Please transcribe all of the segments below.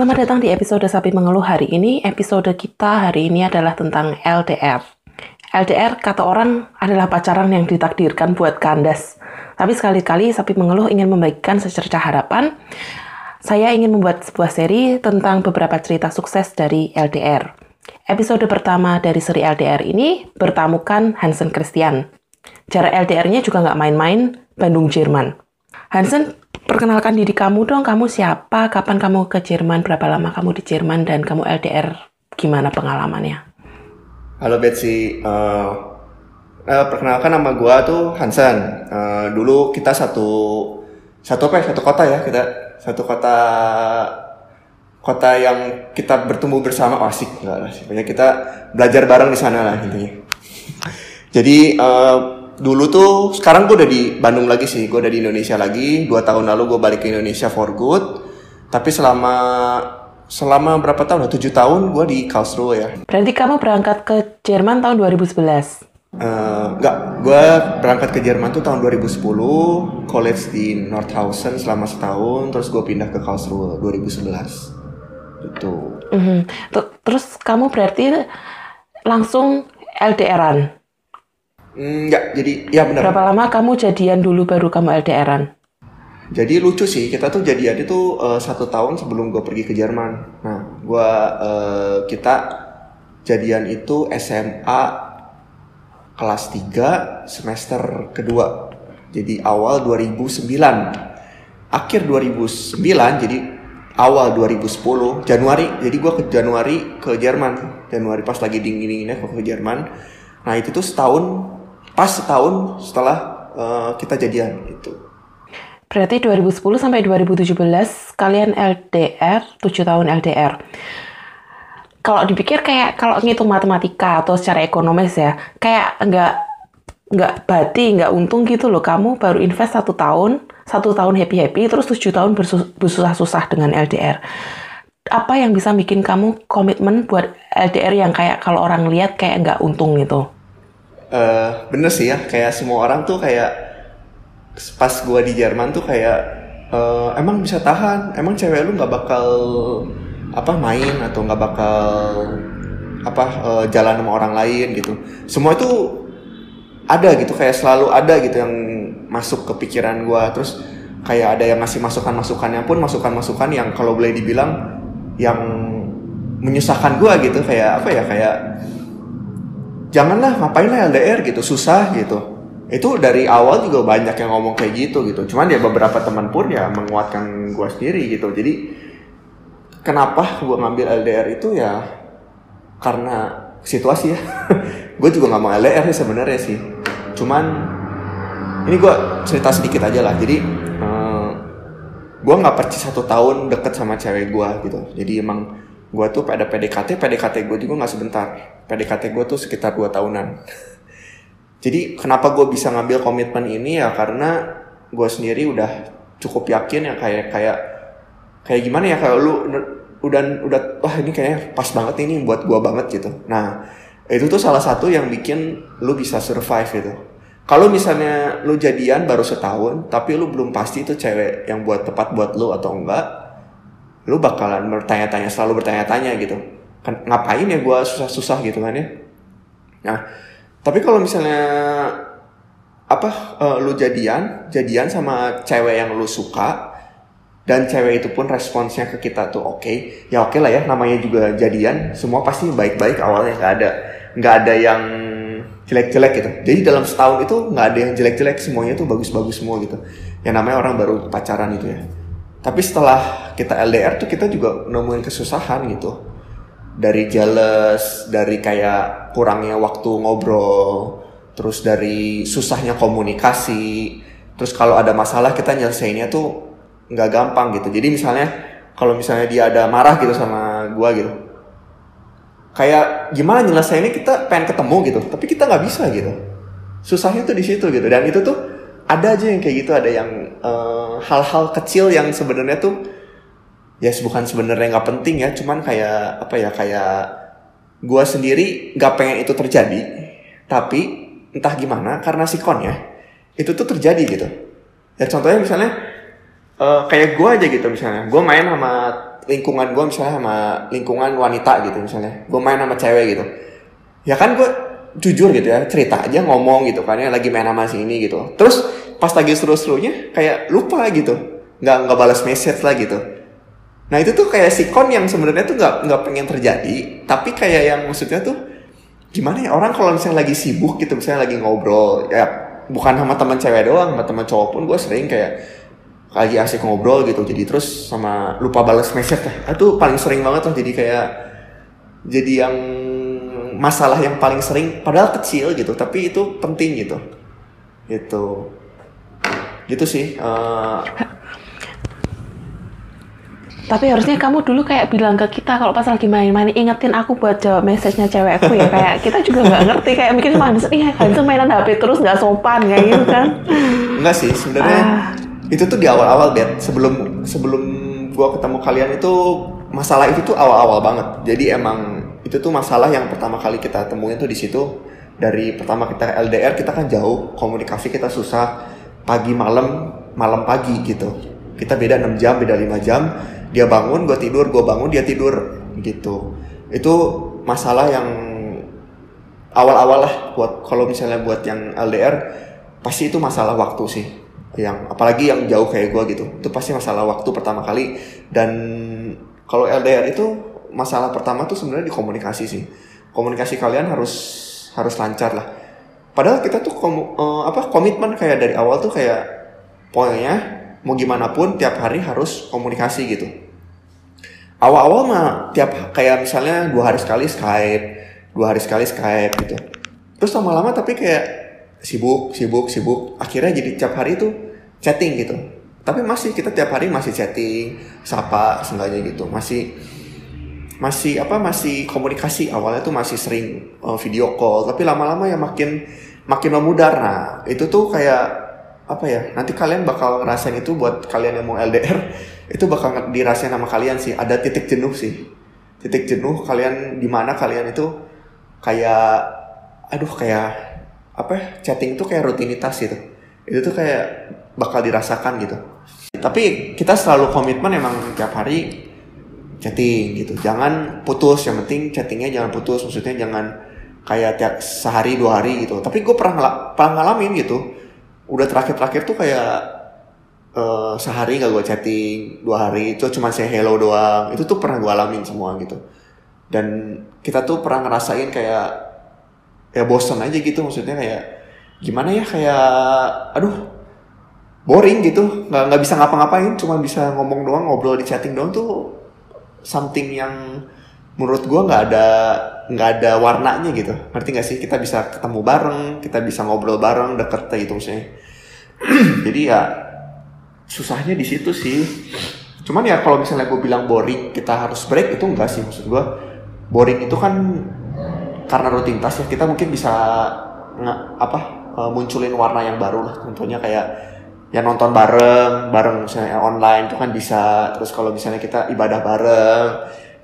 Selamat datang di episode Sapi Mengeluh hari ini. Episode kita hari ini adalah tentang LDR. LDR kata orang adalah pacaran yang ditakdirkan buat kandas. Tapi sekali-kali Sapi Mengeluh ingin membagikan secerca harapan. Saya ingin membuat sebuah seri tentang beberapa cerita sukses dari LDR. Episode pertama dari seri LDR ini bertamukan Hansen Christian. Jarak LDR-nya juga nggak main-main, Bandung, Jerman. Hansen, perkenalkan diri kamu dong, kamu siapa, kapan kamu ke Jerman, berapa lama kamu di Jerman, dan kamu LDR, gimana pengalamannya? Halo Betsy, uh, uh, perkenalkan nama gue tuh Hansen. Uh, dulu kita satu satu apa ya, satu kota ya kita. Satu kota kota yang kita bertumbuh bersama. Oh, asik. Lah sih kita belajar bareng di sana lah intinya. Jadi uh, dulu tuh sekarang gue udah di Bandung lagi sih gue udah di Indonesia lagi dua tahun lalu gue balik ke Indonesia for good tapi selama selama berapa tahun tujuh tahun gue di Karlsruhe ya berarti kamu berangkat ke Jerman tahun 2011 Uh, enggak, gue berangkat ke Jerman tuh tahun 2010, college di Nordhausen selama setahun, terus gue pindah ke Karlsruhe 2011. Itu. Mm -hmm. Terus kamu berarti langsung LDRan? Enggak, jadi ya benar. Berapa lama kamu jadian dulu baru kamu LDRan? Jadi lucu sih, kita tuh jadian itu uh, satu tahun sebelum gue pergi ke Jerman. Nah, gue uh, kita jadian itu SMA kelas 3 semester kedua. Jadi awal 2009. Akhir 2009 jadi awal 2010 Januari. Jadi gue ke Januari ke Jerman. Januari pas lagi dingin-dinginnya ke Jerman. Nah itu tuh setahun pas setahun setelah uh, kita jadian itu. Berarti 2010 sampai 2017 kalian LDR, 7 tahun LDR. Kalau dipikir kayak kalau ngitung matematika atau secara ekonomis ya, kayak nggak nggak bati, nggak untung gitu loh. Kamu baru invest satu tahun, satu tahun happy happy, terus tujuh tahun bersusah-susah dengan LDR. Apa yang bisa bikin kamu komitmen buat LDR yang kayak kalau orang lihat kayak nggak untung gitu? Uh, bener sih ya, kayak semua orang tuh kayak pas gue di Jerman tuh kayak uh, emang bisa tahan, emang cewek lu nggak bakal apa main atau nggak bakal apa uh, jalan sama orang lain gitu. Semua itu ada gitu kayak selalu ada gitu yang masuk ke pikiran gue terus kayak ada yang ngasih masukan-masukannya pun masukan-masukan yang kalau boleh dibilang yang menyusahkan gue gitu kayak apa ya kayak janganlah ngapain lah LDR gitu susah gitu. Itu dari awal juga banyak yang ngomong kayak gitu gitu. Cuman ya beberapa teman pun ya menguatkan gue sendiri gitu. Jadi kenapa gue ngambil LDR itu ya karena situasi ya. Gue juga nggak mau LDR sih sebenarnya sih. Cuman ini gue cerita sedikit aja lah. Jadi uh, eh, gue nggak percis satu tahun deket sama cewek gue gitu. Jadi emang gue tuh pada PDKT PDKT gue juga nggak sebentar PDKT gue tuh sekitar dua tahunan jadi kenapa gue bisa ngambil komitmen ini ya karena gue sendiri udah cukup yakin ya kayak kayak kayak gimana ya kalau lu udah udah wah ini kayak pas banget ini buat gue banget gitu. Nah itu tuh salah satu yang bikin lu bisa survive gitu. Kalau misalnya lu jadian baru setahun tapi lu belum pasti itu cewek yang buat tepat buat lu atau enggak, lu bakalan bertanya-tanya selalu bertanya-tanya gitu. Kan ngapain ya gue susah-susah gitu kan ya. Nah tapi kalau misalnya apa uh, lu jadian, jadian sama cewek yang lu suka dan cewek itu pun responsnya ke kita tuh oke, okay, ya oke okay lah ya namanya juga jadian, semua pasti baik-baik awalnya nggak ada nggak ada yang jelek-jelek gitu. Jadi dalam setahun itu nggak ada yang jelek-jelek, semuanya tuh bagus-bagus semua gitu. Yang namanya orang baru pacaran itu ya. Tapi setelah kita LDR tuh kita juga nemuin kesusahan gitu dari jealous, dari kayak kurangnya waktu ngobrol, terus dari susahnya komunikasi, terus kalau ada masalah kita nyelesainnya tuh nggak gampang gitu. Jadi misalnya kalau misalnya dia ada marah gitu sama gua gitu, kayak gimana nyelesainnya kita pengen ketemu gitu, tapi kita nggak bisa gitu. Susahnya tuh di situ gitu. Dan itu tuh ada aja yang kayak gitu, ada yang hal-hal uh, kecil yang sebenarnya tuh ya bukan sebenarnya nggak penting ya cuman kayak apa ya kayak gue sendiri nggak pengen itu terjadi tapi entah gimana karena sikon ya itu tuh terjadi gitu. Ya contohnya misalnya eh, kayak gue aja gitu misalnya gue main sama lingkungan gue misalnya sama lingkungan wanita gitu misalnya gue main sama cewek gitu. Ya kan gue jujur gitu ya cerita aja ngomong gitu kan ya lagi main sama si ini gitu. Terus pas lagi seru-serunya kayak lupa gitu. Nggak nggak balas message lah gitu. Nah itu tuh kayak sikon yang sebenarnya tuh nggak nggak pengen terjadi tapi kayak yang maksudnya tuh gimana ya orang kalau misalnya lagi sibuk gitu misalnya lagi ngobrol ya bukan sama teman cewek doang sama teman cowok pun gue sering kayak lagi asik ngobrol gitu. Jadi terus sama lupa balas message lah. Itu paling sering banget tuh jadi kayak jadi yang masalah yang paling sering padahal kecil gitu tapi itu penting gitu. Gitu gitu sih eh, Tapi harusnya kamu dulu kayak bilang ke kita kalau pas lagi main-main ingetin aku buat jawab message-nya cewekku ya. Kayak kita juga nggak ngerti kayak mikir cuma ih Hansu mainan HP terus nggak sopan kayak gitu kan. enggak sih sebenarnya Ah. itu tuh di awal-awal bet sebelum sebelum gua ketemu kalian itu masalah itu tuh awal-awal banget. Jadi emang itu tuh masalah yang pertama kali kita temuin tuh di situ. Dari pertama kita LDR kita kan jauh komunikasi kita susah pagi malam malam pagi gitu. Kita beda 6 jam beda 5 jam. Dia bangun gue tidur gue bangun dia tidur gitu. Itu masalah yang awal-awal lah buat kalau misalnya buat yang LDR pasti itu masalah waktu sih. Yang apalagi yang jauh kayak gue gitu. Itu pasti masalah waktu pertama kali. Dan kalau LDR itu masalah pertama tuh sebenarnya di komunikasi sih. Komunikasi kalian harus harus lancar lah padahal kita tuh komu- eh, apa komitmen kayak dari awal tuh kayak pokoknya mau gimana pun tiap hari harus komunikasi gitu. Awal-awal mah tiap kayak misalnya dua hari sekali Skype dua hari sekali Skype gitu. Terus lama-lama tapi kayak sibuk sibuk sibuk. Akhirnya jadi tiap hari itu chatting gitu. Tapi masih kita tiap hari masih chatting sapa seenggaknya gitu. Masih masih apa masih komunikasi awalnya tuh masih sering uh, video call. Tapi lama-lama ya makin makin memudar. Nah itu tuh kayak apa ya nanti kalian bakal ngerasain itu buat kalian yang mau LDR itu bakal dirasain sama kalian sih. Ada titik jenuh sih. Titik jenuh kalian di mana kalian itu kayak aduh kayak apa ya, chatting tuh kayak rutinitas gitu. Itu tuh kayak bakal dirasakan gitu. Tapi kita selalu komitmen emang tiap hari chatting gitu. Jangan putus yang penting chattingnya jangan putus. Maksudnya jangan kayak tiap sehari dua hari gitu. Tapi gue pernah pernah ngalamin gitu. Udah terakhir-terakhir tuh kayak eh, sehari gak gue chatting dua hari. Itu cuma saya hello doang. Itu tuh pernah gue alamin semua gitu. Dan kita tuh pernah ngerasain kayak ya bosen aja gitu. Maksudnya kayak gimana ya kayak aduh boring gitu. Nggak nggak bisa ngapa-ngapain. Cuma bisa ngomong doang ngobrol di chatting doang tuh something yang menurut gua nggak ada nggak ada warnanya gitu. Ngerti nggak sih? Kita bisa ketemu bareng kita bisa ngobrol bareng deket gitu maksudnya. Jadi ya susahnya di situ sih. Cuman ya kalau misalnya gue bilang boring kita harus break itu enggak sih maksud gua. Boring itu kan karena rutinitas ya. Kita mungkin bisa nge- apa eh, munculin warna yang baru lah. Contohnya kayak ya nonton bareng bareng misalnya online itu kan bisa. Terus kalau misalnya kita ibadah bareng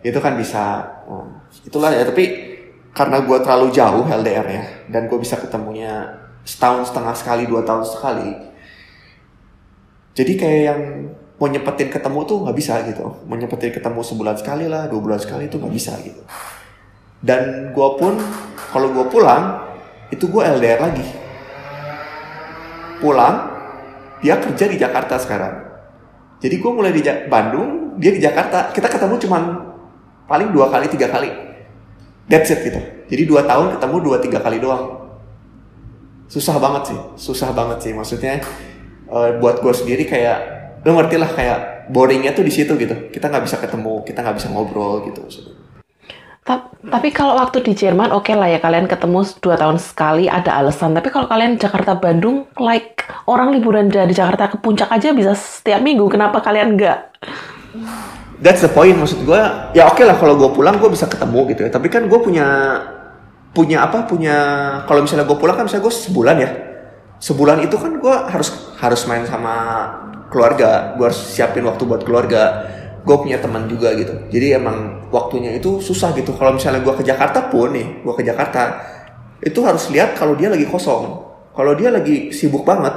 itu kan bisa. Oh, itulah ya tapi karena gue terlalu jauh LDR ya dan gue bisa ketemunya setahun setengah sekali dua tahun sekali jadi kayak yang mau nyepetin ketemu tuh nggak bisa gitu. Mau nyepetin ketemu sebulan sekali lah dua bulan sekali itu nggak bisa gitu. Dan gue pun kalau gue pulang itu gue LDR lagi. Pulang dia kerja di Jakarta sekarang. Jadi gue mulai di Ja- Bandung dia di Jakarta. Kita ketemu cuman paling dua kali tiga kali. That's it gitu. Jadi dua tahun ketemu dua tiga kali doang. Susah banget sih susah banget sih. Maksudnya eh, buat gue sendiri kayak lo ngerti lah kayak boringnya tuh di situ gitu. Kita nggak bisa ketemu kita nggak bisa ngobrol gitu maksudnya Ta- Tapi kalau waktu di Jerman oke lah ya kalian ketemu dua tahun sekali ada alasan. Tapi kalau kalian Jakarta Bandung like orang liburan dari Jakarta ke puncak aja bisa setiap minggu. Kenapa kalian enggak? That's the point maksud gue ya oke lah kalau gue pulang gue bisa ketemu gitu ya tapi kan gue punya punya apa punya kalau misalnya gue pulang kan misalnya gue sebulan ya sebulan itu kan gue harus harus main sama keluarga gue harus siapin waktu buat keluarga gue punya teman juga gitu jadi emang waktunya itu susah gitu. Kalau misalnya gue ke Jakarta pun nih gue ke Jakarta itu harus lihat kalau dia lagi kosong. Kalau dia lagi sibuk banget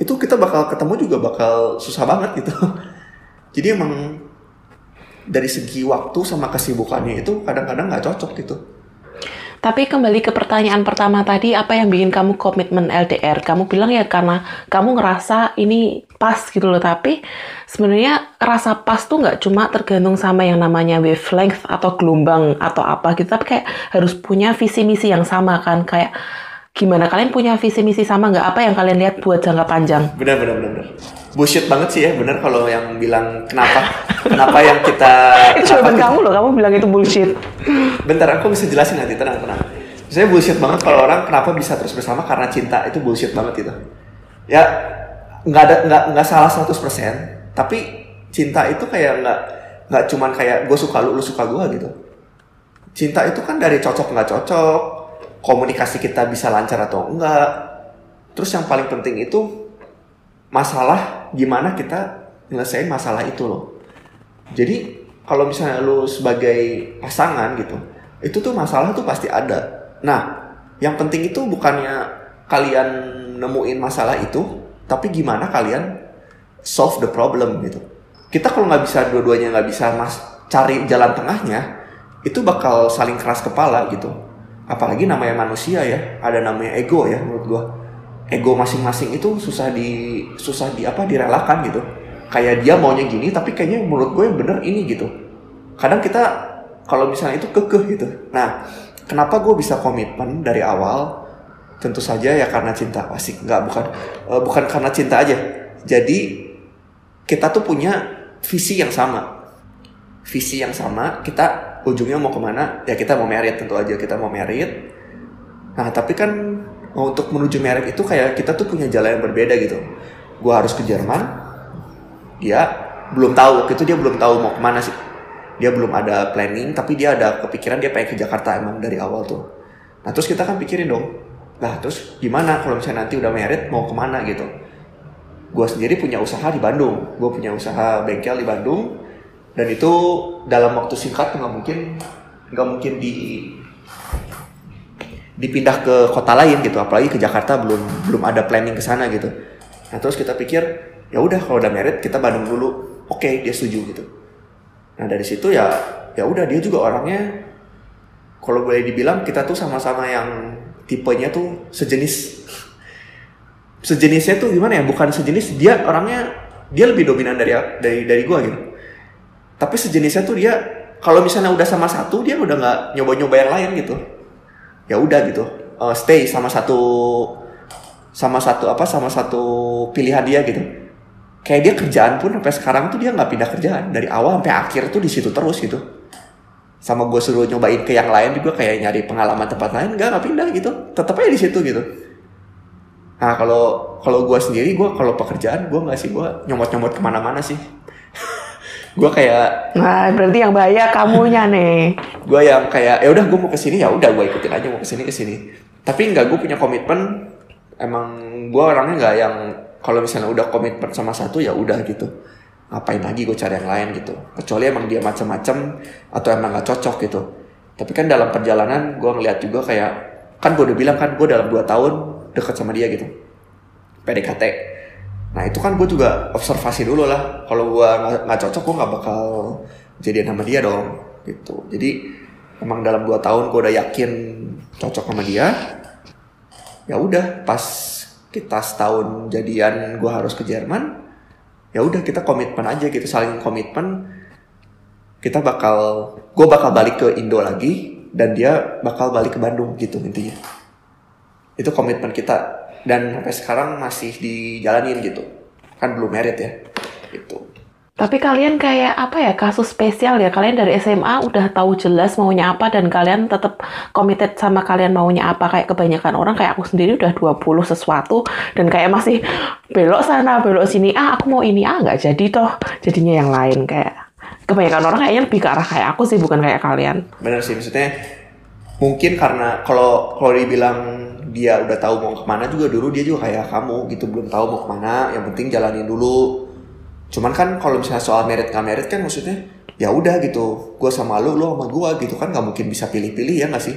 itu kita bakal ketemu juga bakal susah banget gitu. Jadi emang dari segi waktu sama kesibukannya itu kadang-kadang nggak cocok gitu. Tapi kembali ke pertanyaan pertama tadi, apa yang bikin kamu komitmen LDR? Kamu bilang ya karena kamu ngerasa ini pas gitu loh. Tapi sebenarnya rasa pas tuh nggak cuma tergantung sama yang namanya wavelength atau gelombang atau apa gitu. Tapi kayak harus punya visi misi yang sama kan. Kayak gimana kalian punya visi misi sama nggak? Apa yang kalian lihat buat jangka panjang? benar benar benar benar. bullshit banget sih ya benar kalau yang bilang kenapa kenapa yang kita Itu jawaban kamu loh, kamu bilang itu bullshit. bentar aku bisa jelasin nanti tenang tenang saya bullshit banget kalau orang kenapa bisa terus bersama karena cinta itu bullshit banget itu ya nggak ada nggak nggak salah 100% tapi cinta itu kayak nggak nggak cuman kayak gue suka lu lu suka gue gitu. Cinta itu kan dari cocok nggak cocok komunikasi kita bisa lancar atau enggak. Terus yang paling penting itu masalah gimana kita nyelesain masalah itu loh. Jadi kalau misalnya lu sebagai pasangan gitu itu tuh masalah tuh pasti ada. Nah yang penting itu bukannya kalian nemuin masalah itu tapi gimana kalian solve the problem gitu? Kita kalau nggak bisa dua-duanya nggak bisa mas cari jalan tengahnya itu bakal saling keras kepala gitu. Apalagi namanya manusia ya ada namanya ego ya menurut gua. Ego masing-masing itu susah di susah di apa direlakan gitu. Kayak dia maunya gini tapi kayaknya menurut gue yang bener ini gitu. Kadang kita kalau misalnya itu kekeh gitu. Nah kenapa gue bisa komitmen dari awal tentu saja ya karena cinta. Asik. Nggak bukan eh, bukan karena cinta aja. Jadi kita tuh punya visi yang sama. Visi yang sama kita ujungnya mau ke mana? Ya kita mau merit tentu aja. Kita mau merit. Nah tapi kan untuk menuju merit itu kayak kita tuh punya jalan yang berbeda gitu. Gue harus ke Jerman. Dia belum tahu. Waktu itu dia belum tahu mau ke mana sih. Dia belum ada planning tapi dia ada kepikiran dia pengen ke Jakarta emang dari awal tuh. Nah terus kita kan pikirin dong lah terus gimana kalau misalnya nanti udah merit mau ke mana gitu? Gue sendiri punya usaha di Bandung. Gue punya usaha bengkel di Bandung. Dan itu dalam waktu singkat nggak mungkin nggak mungkin di dipindah ke kota lain gitu. Apalagi ke Jakarta belum belum ada planning ke sana gitu. Nah terus kita pikir ya udah kalau udah merit kita Bandung dulu. Oke dia setuju gitu. Nah dari situ ya ya udah dia juga orangnya kalau boleh dibilang kita tuh sama-sama yang tipenya tuh sejenis sejenisnya tuh gimana ya? Bukan sejenis dia orangnya dia lebih dominan dari dari dari gua gitu. Tapi sejenisnya tuh dia kalau misalnya udah sama satu dia udah nggak nyoba-nyoba yang lain gitu. Ya udah gitu. Eh, stay sama satu sama satu apa sama satu pilihan dia gitu. Kayak dia kerjaan pun sampai sekarang tuh dia nggak pindah kerjaan. Dari awal sampai akhir tuh di situ terus gitu sama gue suruh nyobain ke yang lain juga kayak nyari pengalaman tempat lain nggak nggak pindah gitu. Tetap aja di situ gitu. Nah kalau kalau gue sendiri gue kalau pekerjaan gue nggak sih gue nyomot nyomot ke mana-mana sih. Gue kayak Nah, berarti yang bahaya kamunya nih. gue yang kayak ya udah gue mau ke sini ya udah gue ikutin aja mau ke sini ke sini tapi nggak gue punya komitmen. Emang gue orangnya nggak yang kalau misalnya udah komitmen sama satu ya udah gitu ngapain lagi gue cari yang lain gitu. Kecuali emang dia macam-macam atau emang nggak cocok gitu. Tapi kan dalam perjalanan gue ngeliat juga kayak kan gue udah bilang kan gue dalam 2 tahun deket sama dia gitu. PDKT nah itu kan gue juga observasi dulu lah. Kalau gue nggak cocok gue nggak bakal jadian sama dia dong gitu. Jadi emang dalam 2 tahun gue udah yakin cocok sama dia ya udah pas kita setahun jadian gue harus ke Jerman ya udah kita komitmen aja gitu saling komitmen kita bakal gue bakal balik ke Indo lagi dan dia bakal balik ke Bandung gitu intinya. Itu komitmen kita dan sampai sekarang masih dijalanin gitu. Kan belum merit ya gitu Tapi kalian kayak apa ya kasus spesial ya? Kalian dari SMA udah tahu jelas maunya apa dan kalian tetap committed sama kalian maunya apa. Kayak kebanyakan orang kayak aku sendiri udah 20 sesuatu dan kayak masih belok sana belok sini. Ah aku mau ini. Ah nggak jadi toh. Jadinya yang lain kayak kebanyakan orang kayaknya lebih ke arah kayak aku sih bukan kayak kalian. Bener sih maksudnya mungkin karena kalau kalau dibilang dia udah tahu mau ke mana juga dulu dia juga kayak kamu gitu belum tahu mau ke mana. Yang penting jalanin dulu cuman kan kalau misalnya soal merit nggak merit kan maksudnya ya udah gitu. Gue sama lu lu sama gue gitu kan nggak mungkin bisa pilih-pilih ya nggak sih?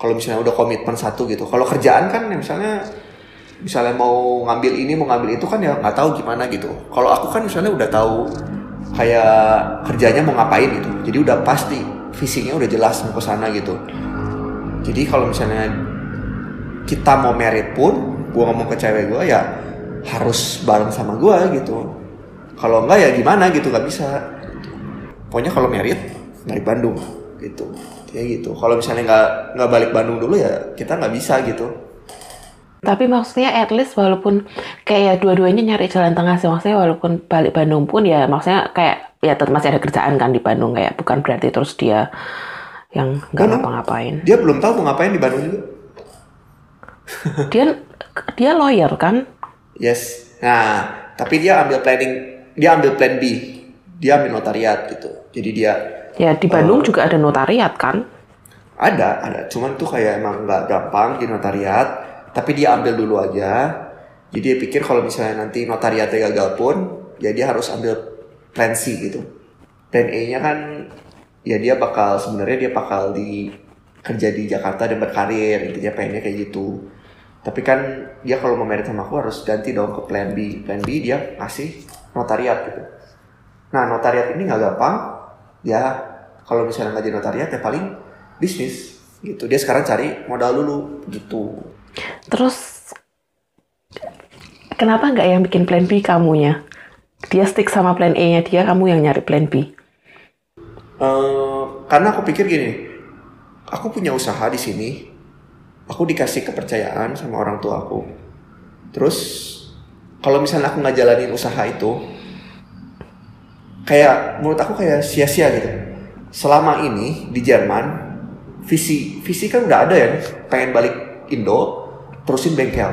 Kalau misalnya udah komitmen satu gitu. Kalau kerjaan kan ya misalnya misalnya mau ngambil ini mau ngambil itu kan ya nggak tahu gimana gitu. Kalau aku kan misalnya udah tahu kayak kerjanya mau ngapain gitu. Jadi udah pasti visinya udah jelas mau ke sana gitu. Jadi kalau misalnya kita mau merit pun gue ngomong ke cewek gue ya harus bareng sama gue gitu kalau enggak ya gimana gitu nggak bisa. Pokoknya kalau merit balik Bandung gitu. Ya gitu. Kalau misalnya nggak nggak balik Bandung dulu ya kita nggak bisa gitu. Tapi maksudnya at least walaupun kayak dua-duanya nyari jalan tengah sih maksudnya walaupun balik Bandung pun ya maksudnya kayak ya tetap masih ada kerjaan kan di Bandung kayak bukan berarti terus dia yang nggak ngapa-ngapain. dia belum tahu mau ngapain di Bandung juga. Dia dia lawyer kan? yes. Nah tapi dia ambil planning dia ambil plan B. Dia ambil notariat gitu. Jadi dia Ya di Bandung juga ada notariat kan? ada ada. Cuman tuh kayak emang nggak gampang di notariat. Tapi dia ambil dulu aja. Jadi dia pikir kalau misalnya nanti notariatnya gagal pun ya dia harus ambil plan C gitu. Plan E nya kan ya dia bakal sebenarnya dia bakal di kerja di Jakarta dan berkarir intinya pengennya kayak gitu. Tapi kan dia kalau mau merit sama aku harus ganti dong ke plan B. Plan B dia ngasih notariat gitu. Nah notariat ini nggak gampang. Ya kalau misalnya nggak jadi notariat ya paling bisnis gitu. Dia sekarang cari modal dulu gitu. Terus kenapa nggak yang bikin plan B kamunya? Dia stick sama plan E-nya dia, kamu yang nyari plan B. Eh, karena aku pikir gini aku punya usaha di sini. Aku dikasih kepercayaan sama orang tua aku. Terus kalau misalnya aku nggak jalanin usaha itu kayak menurut aku kayak sia-sia gitu. Selama ini di Jerman visi visi kan udah ada ya. Pengen balik Indo terusin bengkel.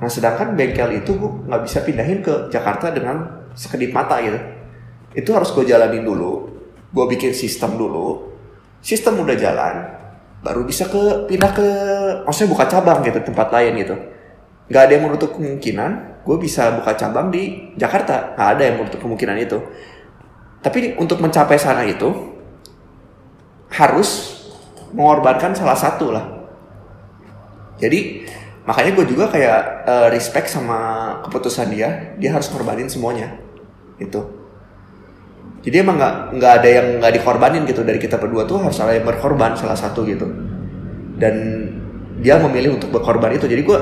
Nah sedangkan bengkel itu gue nggak bisa pindahin ke Jakarta dengan sekedip mata gitu. Itu harus gue jalanin dulu gue bikin sistem dulu. Sistem udah jalan baru bisa ke pindah ke maksudnya buka cabang gitu tempat lain gitu nggak ada yang menutup kemungkinan gue bisa buka cabang di Jakarta. Nggak ada yang menutup kemungkinan itu. Tapi untuk mencapai sana itu harus mengorbankan salah satu lah. Jadi makanya gue juga kayak eh, respect sama keputusan dia. Dia harus ngorbanin semuanya. Itu. Jadi emang nggak nggak ada yang nggak dikorbanin gitu. Dari kita berdua tuh harus ada yang berkorban salah satu gitu. Dan dia memilih untuk berkorban itu. Jadi gue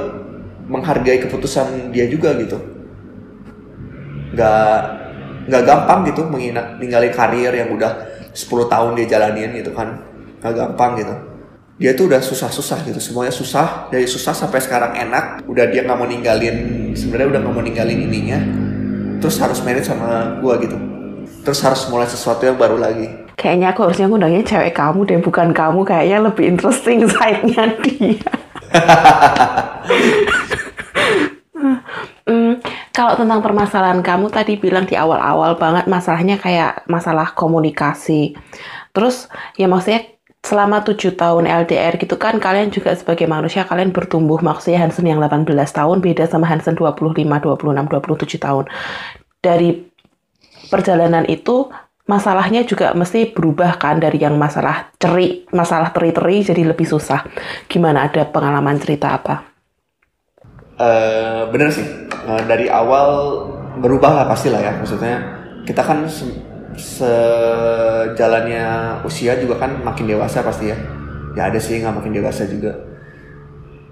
menghargai keputusan dia juga gitu. Nggak nggak gampang gitu mengina- ninggalin karir yang udah 10 tahun dia jalanin gitu kan. Nggak gampang gitu. Dia tuh udah susah-susah gitu semuanya susah dari susah sampai sekarang enak. Udah dia nggak mau ninggalin sebenarnya udah nggak mau ninggalin ininya. Terus harus manage sama gua gitu. Terus harus mulai sesuatu yang baru lagi. Kayaknya aku harusnya ngundangnya cewek kamu deh, bukan kamu. Kayaknya lebih interesting side-nya dia. Kalau tentang permasalahan kamu tadi bilang di awal-awal banget masalahnya kayak masalah komunikasi. Terus ya maksudnya selama tujuh tahun LDR gitu kan kalian juga sebagai manusia kalian bertumbuh maksudnya Hansen yang 18 tahun beda sama Hansen 25, 26, 27 tahun. Dari perjalanan itu masalahnya juga mesti berubah kan dari yang masalah ceri, masalah teri-teri jadi lebih susah. Gimana ada pengalaman cerita apa? Eh bener sih. Eh, dari awal berubah lah pasti lah ya. Maksudnya kita kan se- sejalannya usia juga kan makin dewasa pasti ya. Ya ada sih nggak makin dewasa juga.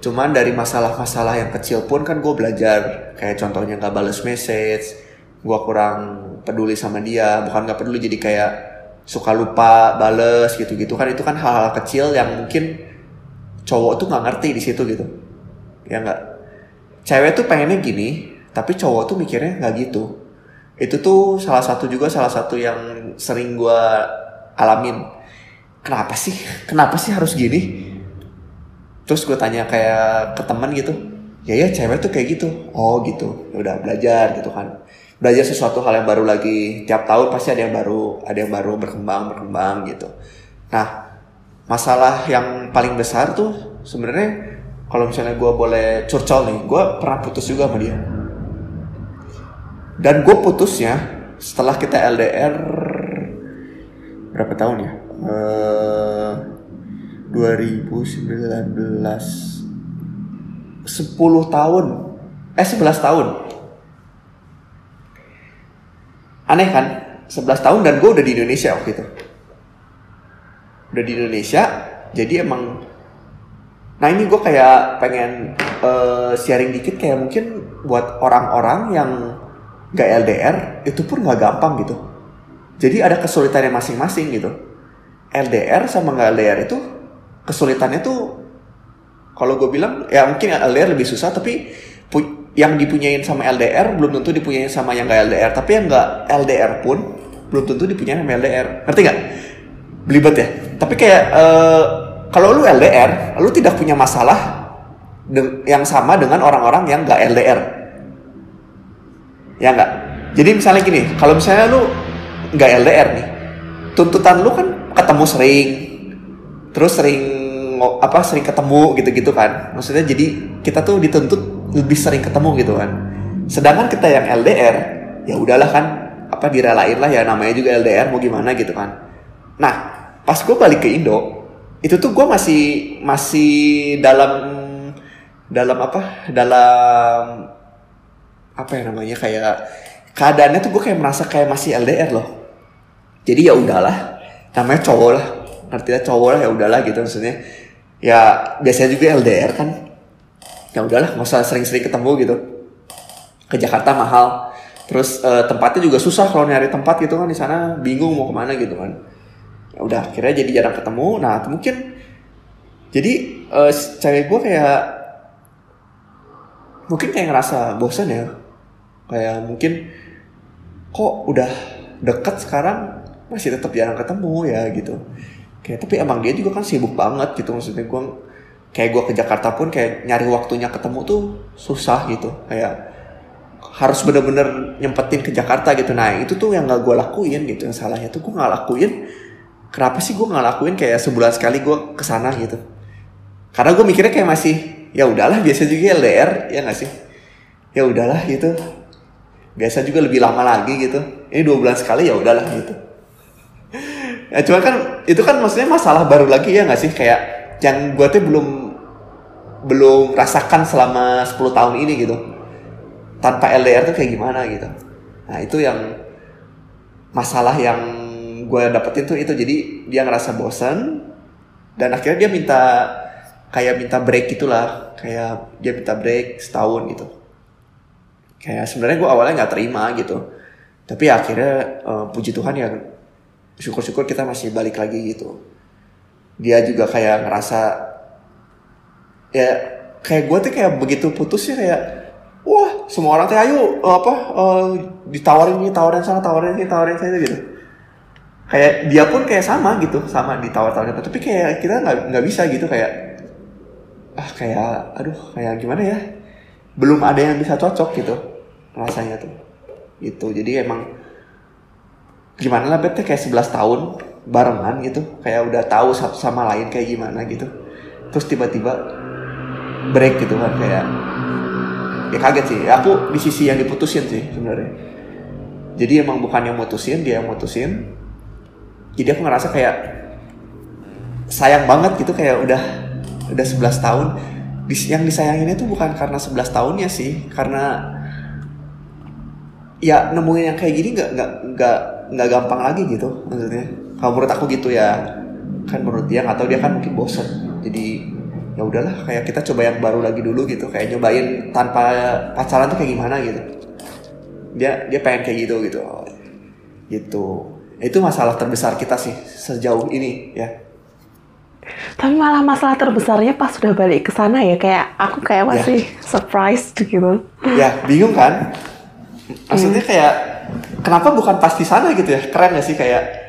Cuman dari masalah-masalah yang kecil pun kan gue belajar. Kayak contohnya nggak balas message gue kurang peduli sama dia bukan nggak peduli jadi kayak suka lupa bales gitu-gitu. Kan itu kan hal-hal kecil yang mungkin cowok tuh nggak ngerti di situ gitu. Ya nggak cewek tuh pengennya gini tapi cowok tuh mikirnya nggak gitu. Itu tuh salah satu juga salah satu yang sering gue alamin. Kenapa sih? Kenapa sih harus gini? Terus gue tanya kayak ke teman gitu ya ya cewek tuh kayak gitu. Oh gitu. Ya udah belajar gitu kan. Belajar sesuatu hal yang baru lagi. Tiap tahun pasti ada yang baru ada yang baru berkembang berkembang gitu. Nah masalah yang paling besar tuh sebenarnya kalau misalnya gue boleh curcol nih gue pernah putus juga sama dia. Dan gue putusnya setelah kita LDR berapa tahun ya? Eh, 2019 10 tahun. Eh 11 tahun. Aneh kan? 11 tahun dan gue udah di Indonesia waktu itu. Udah di Indonesia jadi emang nah ini gue kayak pengen uh, sharing dikit kayak mungkin buat orang-orang yang gak LDR itu pun gak gampang gitu. Jadi ada kesulitannya masing-masing gitu. LDR sama gak LDR itu kesulitannya tuh kalau gue bilang ya mungkin LDR lebih susah tapi yang dipunyain sama LDR belum tentu dipunyain sama yang gak LDR tapi yang gak LDR pun belum tentu dipunyain sama LDR ngerti nggak? Belibet ya? Tapi kayak uh, kalau lu LDR lu tidak punya masalah yang sama dengan orang-orang yang gak LDR ya nggak? Jadi misalnya gini kalau misalnya lu nggak LDR nih tuntutan lu kan ketemu sering terus sering apa sering ketemu gitu-gitu kan. Maksudnya jadi kita tuh dituntut lebih sering ketemu gitu kan. Sedangkan kita yang LDR ya udahlah kan apa direlain lah ya namanya juga LDR mau gimana gitu kan. Nah pas gue balik ke Indo itu tuh gue masih masih dalam dalam apa? Dalam apa ya namanya kayak keadaannya tuh gue kayak merasa kayak masih LDR loh. Jadi ya udahlah namanya cowok lah artinya cowok lah ya udahlah gitu maksudnya. Ya biasanya juga LDR kan. Ya udahlah nggak usah sering-sering ketemu gitu. Ke Jakarta mahal. Terus uh, tempatnya juga susah kalau nyari tempat gitu kan di sana bingung mau ke mana gitu kan ya udah akhirnya jadi jarang ketemu. Nah mungkin jadi uh, cewek gue kayak mungkin kayak ngerasa bosan ya. Kayak mungkin kok udah deket sekarang masih tetap jarang ketemu ya gitu. Kayak tapi emang dia juga kan sibuk banget gitu maksudnya gue kayak gue ke Jakarta pun kayak nyari waktunya ketemu tuh susah gitu. Kayak harus bener-bener nyempetin ke Jakarta gitu. Nah itu tuh yang gak gue lakuin gitu. Yang salahnya tuh gue gak lakuin kenapa sih gue gak lakuin kayak sebulan sekali gue ke sana gitu? Karena gue mikirnya kayak masih ya udahlah biasa juga LDR ya gak sih? Ya udahlah gitu. Biasa juga lebih lama lagi gitu. Ini dua bulan sekali ya udahlah gitu. Ya cuma kan itu kan maksudnya masalah baru lagi ya gak sih? Kayak yang gue tuh belum belum rasakan selama 10 tahun ini gitu. Tanpa LDR tuh kayak gimana gitu. Nah itu yang masalah yang gue dapetin tuh itu. Jadi dia ngerasa bosan dan akhirnya dia minta kayak minta break gitulah. Kayak dia minta break setahun gitu. Kayak sebenarnya gue awalnya nggak terima gitu. Tapi akhirnya uh, puji Tuhan ya syukur-syukur kita masih balik lagi gitu. Dia juga kayak ngerasa ya kayak gue tuh kayak begitu putus sih kayak wah semua orang tuh ayo apa uh, ditawarin ini tawarin sana tawarin ini tawarin sana gitu kayak dia pun kayak sama gitu sama ditawar-tawarin tapi kayak kita nggak nggak bisa gitu kayak ah kayak aduh kayak gimana ya? Belum ada yang bisa cocok gitu rasanya tuh. Gitu. Jadi emang gimana lah bete kayak 11 tahun barengan gitu. Kayak udah tahu satu sama lain kayak gimana gitu. Terus tiba-tiba break gitu kan kayak ya kaget sih. Aku di sisi yang diputusin sih sebenarnya. Jadi emang bukan yang mutusin dia yang mutusin jadi aku ngerasa kayak sayang banget gitu kayak udah udah 11 tahun. Yang disayanginnya tuh bukan karena 11 tahunnya sih karena ya nemuin yang kayak gini nggak nggak nggak nggak gampang lagi gitu maksudnya. Kalau menurut aku gitu ya kan menurut dia tahu dia kan mungkin bosen. Jadi ya udahlah kayak kita coba yang baru lagi dulu gitu kayak nyobain tanpa pacaran tuh kayak gimana gitu. Dia dia pengen kayak gitu gitu. Gitu itu masalah terbesar kita sih sejauh ini ya tapi malah masalah terbesarnya pas sudah balik ke sana ya kayak aku kayak ya. masih ya. surprised gitu ya bingung kan maksudnya kayak kenapa bukan pas di sana gitu ya keren gak sih kayak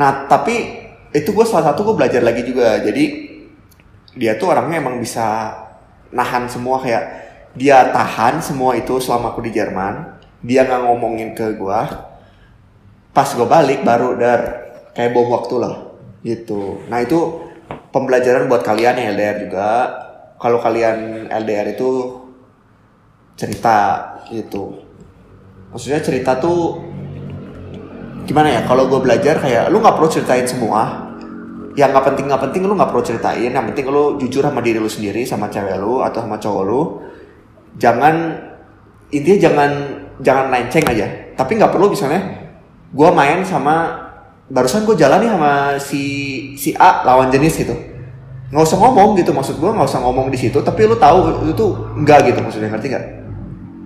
Nah tapi itu gue salah satu gue belajar lagi juga. Jadi dia tuh orangnya emang bisa nahan semua kayak dia tahan semua itu selama aku di Jerman. Dia nggak ngomongin ke gue. Pas gue balik baru dar kayak bom waktu lah gitu. Nah itu pembelajaran buat kalian yang LDR juga. Kalau kalian LDR itu cerita gitu. Maksudnya cerita tuh gimana ya kalau gue belajar kayak lu nggak perlu ceritain semua yang nggak penting nggak penting lu nggak perlu ceritain yang penting lu jujur sama diri lu sendiri sama cewek lu atau sama cowok lu jangan intinya jangan jangan lenceng aja tapi nggak perlu misalnya gue main sama barusan gue jalan nih sama si si A lawan jenis gitu. Nggak usah ngomong gitu maksud gue nggak usah ngomong di situ tapi lu tahu itu tuh enggak gitu maksudnya ngerti nggak?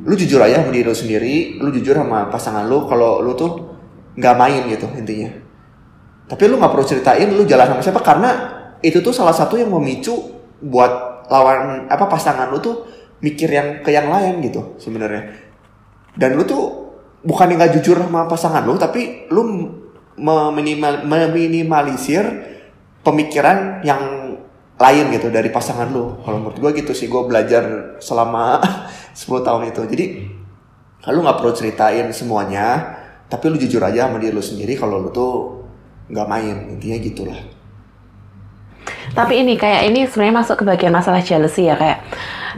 Lu jujur aja sama diri lu sendiri lu jujur sama pasangan lu kalau lu tuh nggak main gitu intinya. Tapi lu nggak perlu ceritain lu jalan sama siapa karena itu tuh salah satu yang memicu buat lawan apa pasangan lu tuh mikir yang ke yang lain gitu sebenarnya. Dan lu tuh bukan nggak jujur sama pasangan lu tapi lu meminimal, meminimalisir pemikiran yang lain gitu dari pasangan lu. Kalau menurut gue gitu sih gue belajar selama 10 tahun itu. Jadi lu nggak perlu ceritain semuanya tapi lu jujur aja sama diri lu sendiri kalau lu tuh nggak main. Intinya gitulah. Tapi ini kayak ini sebenarnya masuk ke bagian masalah jealousy ya kayak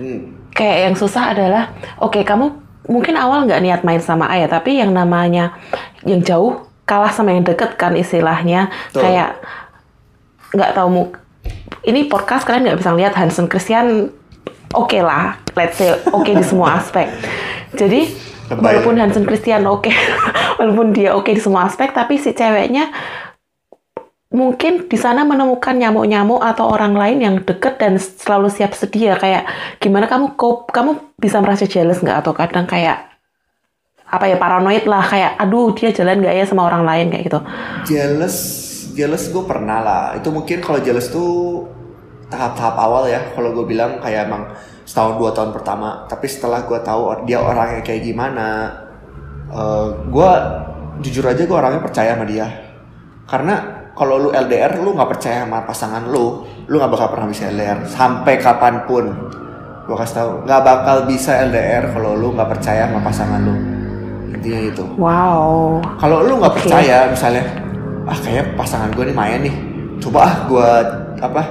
hmm. kayak yang susah adalah oke kamu mungkin awal nggak niat main sama ayah tapi yang namanya yang jauh kalah sama yang deket kan istilahnya. Betul. kayak nggak tahu mu ini podcast kalian nggak bisa lihat Hansen Christian oke lah let's say oke di semua aspek. Jadi walaupun Hansen Christian oke walaupun dia oke di semua aspek tapi si ceweknya mungkin di sana menemukan nyamuk-nyamuk atau orang lain yang deket dan selalu siap sedia. Kayak gimana kamu cope kamu bisa merasa jealous nggak? Atau kadang kayak apa ya paranoid lah. Kayak aduh dia jalan nggak ya sama orang lain? Kayak gitu. Jealous jealous gue pernah lah. Itu mungkin kalau jealous tuh tahap-tahap awal ya. Kalau gue bilang kayak emang setahun dua tahun pertama. Tapi setelah gue tahu dia orangnya kayak gimana eh, gue jujur aja gue orangnya percaya sama dia. Karena kalau lu LDR lu nggak percaya sama pasangan lu lu nggak bakal pernah bisa LDR sampai kapan pun. Gue kasih tahu nggak bakal bisa LDR kalau lu nggak percaya sama pasangan lu. Intinya itu. Wow. Kalau lu nggak Oke. percaya misalnya, ah kayak pasangan gue nih main nih, coba ah gue apa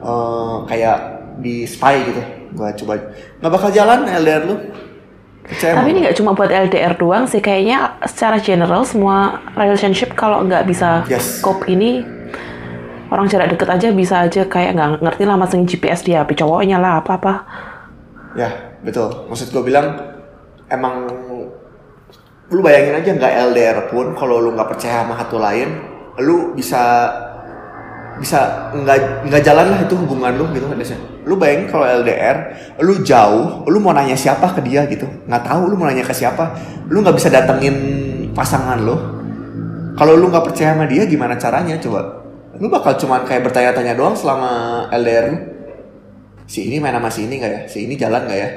eh, kayak di spy gitu, gue coba. Nggak bakal jalan LDR lu. Tapi ini nggak cuma buat LDR doang sih kayaknya secara general semua relationship kalau nggak bisa Yes. cope ini orang jarak deket aja bisa aja kayak nggak ngerti lah masang GPS di HP cowoknya lah apa apa Ya betul. Maksud gue bilang emang lu bayangin aja nggak LDR pun kalau lu nggak percaya sama satu lain, lu bisa bisa nggak nggak jalan lah itu hubungan lu gitu Desya. Lu bayangin kalau LDR, lu jauh, lu mau nanya siapa ke dia gitu, nggak tahu lu mau nanya ke siapa, lu nggak bisa datengin pasangan lu. Kalau lu nggak percaya sama dia, gimana caranya? Coba? Lu bakal cuman kayak bertanya-tanya doang selama LDR lu. Si ini main sama si ini nggak ya? Si ini jalan nggak ya?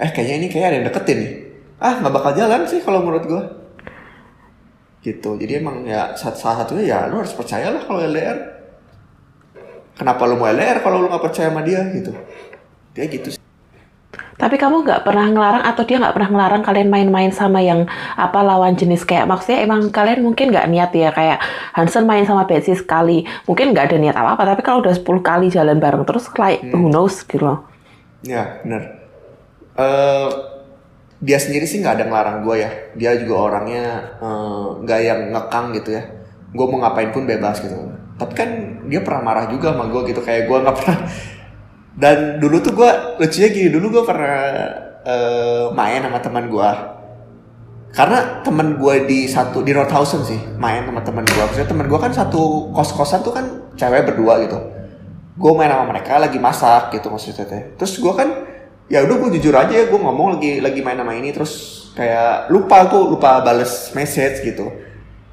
Eh kayaknya ini kayak ada yang deketin nih. Ah nggak bakal jalan sih kalau menurut gue gitu. Jadi emang ya sa- salah satunya ya lu harus percaya lah kalau LDR kenapa lu mau LDR kalau lu nggak percaya sama dia gitu? Dia gitu sih. Tapi kamu nggak pernah ngelarang atau dia nggak pernah ngelarang kalian main-main sama yang apa lawan jenis kayak maksudnya emang kalian mungkin nggak niat ya kayak Hansen main sama Betsy sekali. Mungkin nggak ada niat apa-apa tapi kalau udah 10 kali jalan bareng terus like who knows gitu loh. ya benar. Eh, dia sendiri sih nggak ada ngelarang gue ya. Dia juga orangnya eh, nggak yang ngekang gitu ya. Gue mau ngapain pun bebas gitu. Tapi kan dia pernah marah juga sama gue gitu kayak gue nggak pernah. Dan dulu tuh gue lucunya gini dulu gue pernah eh, main sama teman gue karena teman gue di satu di Rothausen sih main sama teman gue maksudnya teman gue kan satu kos kosan tuh kan cewek berdua gitu. Gue main sama mereka lagi masak gitu maksudnya teh. Terus gue kan ya udah gue jujur aja gue ngomong lagi lagi main sama ini terus kayak lupa gue lupa bales message gitu.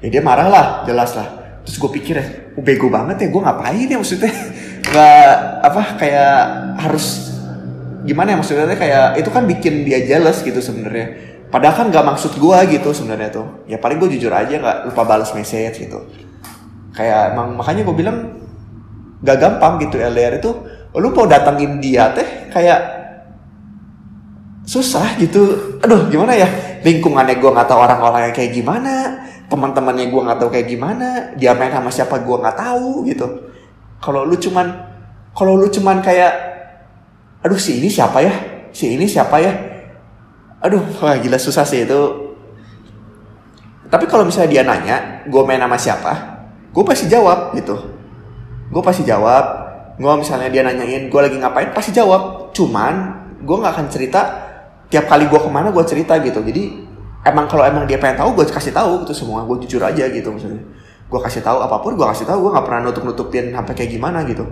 Ya dia marah lah jelas lah terus gue pikir ya "Oh, bego banget ya gue ngapain ya maksudnya? Nggak apa kayak harus gimana ya maksudnya kayak itu kan bikin dia jealous gitu sebenarnya. Padahal kan nggak maksud gue gitu sebenarnya tuh. Ya paling gue jujur aja nggak lupa balas message gitu. Kayak emang makanya gue bilang gak gampang gitu LDR itu lu mau datangin dia teh kayak susah gitu. Aduh gimana ya? Lingkungannya gue nggak tahu orang-orangnya kayak gimana teman-temannya gue nggak tahu kayak gimana dia main sama siapa gue nggak tahu gitu. Kalau lu cuman kalau lu cuman kayak aduh si ini siapa ya? Si ini siapa ya? Aduh wah gila susah sih itu. Tapi kalau misalnya dia nanya gue main sama siapa? Gue pasti jawab gitu. Gue pasti jawab. Gue misalnya dia nanyain gue lagi ngapain? Pasti jawab. Cuman gue nggak akan cerita tiap kali gue ke mana gue cerita gitu. Jadi emang kalau emang dia pengen tahu gue kasih tahu gitu semua. Gue jujur aja gitu misalnya gue kasih tahu apa pun gue kasih tahu. Gue nggak pernah nutup nutupin sampai kayak gimana gitu.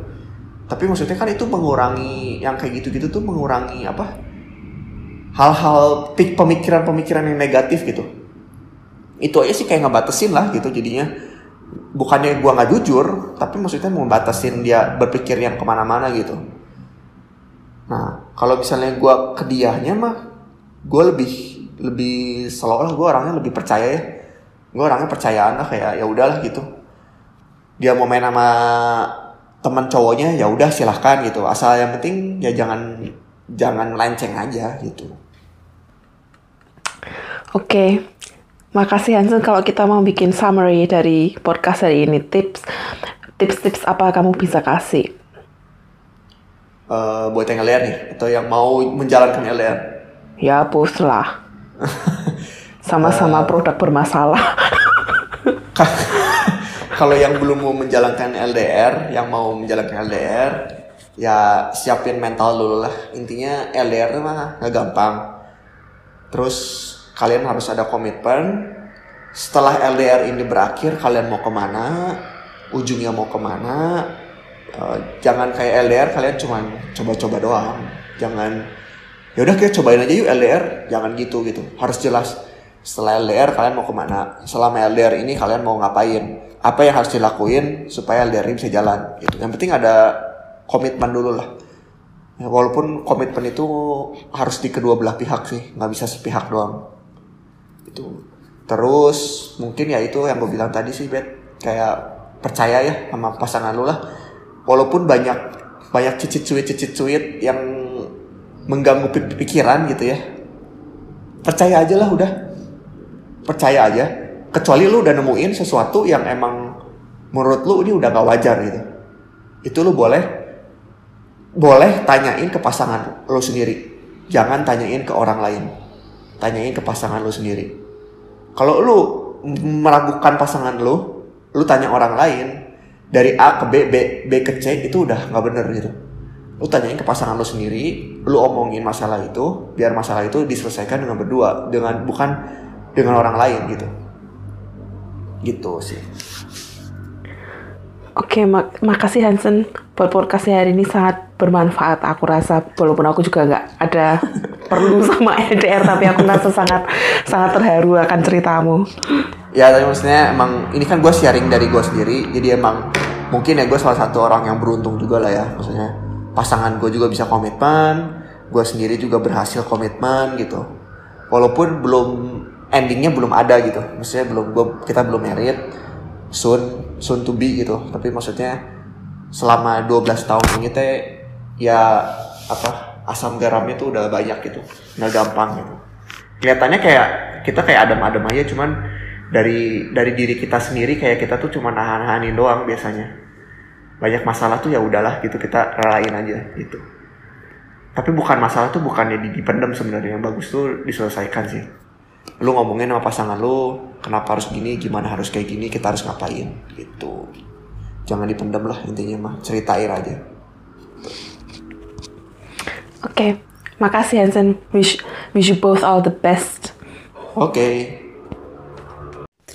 Tapi maksudnya kan itu mengurangi yang kayak gitu gitu tuh mengurangi apa? Hal-hal pemikiran-pemikiran yang negatif gitu. Itu aja sih kayak ngebatasin lah gitu jadinya. Bukannya gue nggak jujur tapi maksudnya mau batasin dia berpikir yang ke mana-mana gitu. Nah kalau misalnya gue ke dianya mah gue lebih lebih selalu gue orangnya lebih percaya ya gue orangnya percayaan lah kayak ya udahlah gitu dia mau main sama teman cowoknya ya udah silahkan gitu asal yang penting ya jangan jangan lenceng aja gitu Oke, makasih Hansen kalau kita mau bikin summary dari podcast hari ini. Tips, tips-tips apa kamu bisa kasih? Eh, buat yang LDR nih atau yang mau menjalankan LDR Ya, push lah. Sama-sama produk bermasalah. kalau yang belum mau menjalankan LDR, yang mau menjalankan LDR, ya siapin mental dulu lah. Intinya LDR mah nggak gampang. Terus kalian harus ada komitmen. Setelah LDR ini berakhir, kalian mau ke mana? Ujungnya mau ke mana? Eh, jangan kayak LDR kalian cuma coba-coba doang. Jangan ya udah kita cobain aja yuk LDR. Jangan gitu gitu. Harus jelas. Setelah LDR kalian mau ke mana? Selama LDR ini kalian mau ngapain? Apa yang harus dilakuin supaya LDR ini bisa jalan? Gitu. Yang penting ada komitmen dulu lah. Ya, walaupun komitmen itu harus di kedua belah pihak sih, nggak bisa sepihak doang. Itu. Terus mungkin ya itu yang gue bilang tadi sih, Bet. Kayak percaya ya sama pasangan lu lah. Walaupun banyak banyak cicit cuit cicit cuit yang mengganggu pi- pikiran gitu ya. Percaya aja lah udah. Percaya aja. Kecuali lu udah nemuin sesuatu yang emang menurut lu ini udah gak wajar gitu. Itu lu boleh boleh tanyain ke pasangan lo sendiri. Jangan tanyain ke orang lain. Tanyain ke pasangan lo sendiri. Kalau lu meragukan pasangan lo, lu tanya orang lain dari A ke B, B, B ke C itu udah nggak bener gitu. Lu tanyain ke pasangan lo sendiri, lu omongin masalah itu, biar masalah itu diselesaikan dengan berdua, dengan bukan dengan orang lain gitu. Gitu sih. Oke, mak makasih Hansen podcast hari ini sangat bermanfaat. Aku rasa walaupun aku juga nggak ada perlu sama LDR, tapi aku merasa sangat sangat terharu akan ceritamu. Ya tapi maksudnya emang ini kan gue sharing dari gue sendiri Jadi emang mungkin ya gue salah satu orang yang beruntung juga lah ya Maksudnya pasangan gue juga bisa komitmen Gue sendiri juga berhasil komitmen gitu. Walaupun belum endingnya belum ada gitu. Maksudnya belum gua, kita belum married Soon, soon to be gitu. Tapi maksudnya selama 12 tahun ini teh Ya apa asam garamnya tuh udah banyak gitu. Nggak gampang gitu. Kelihatannya kayak kita kayak adem-adem aja cuman dari dari diri kita sendiri kayak kita tuh cuma nahan-nahanin doang biasanya banyak masalah tuh ya udahlah gitu kita relain aja gitu. Tapi bukan masalah tuh bukannya di- dipendam sebenarnya yang bagus tuh diselesaikan sih. Lu ngomongin sama pasangan lu kenapa harus gini gimana harus kayak gini kita harus ngapain gitu. Jangan dipendam lah intinya mah ceritain aja. Oke, makasih Hansen. Wish wish you both all the best. oke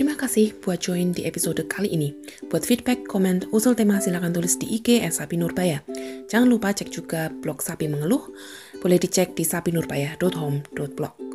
Terima kasih buat join di episode kali ini. Buat feedback, komen, usul tema silakan tulis di IG Sapi Nurbaya. Jangan lupa cek juga blog Sapi Mengeluh. Boleh dicek di sapinurbaya.home.blog.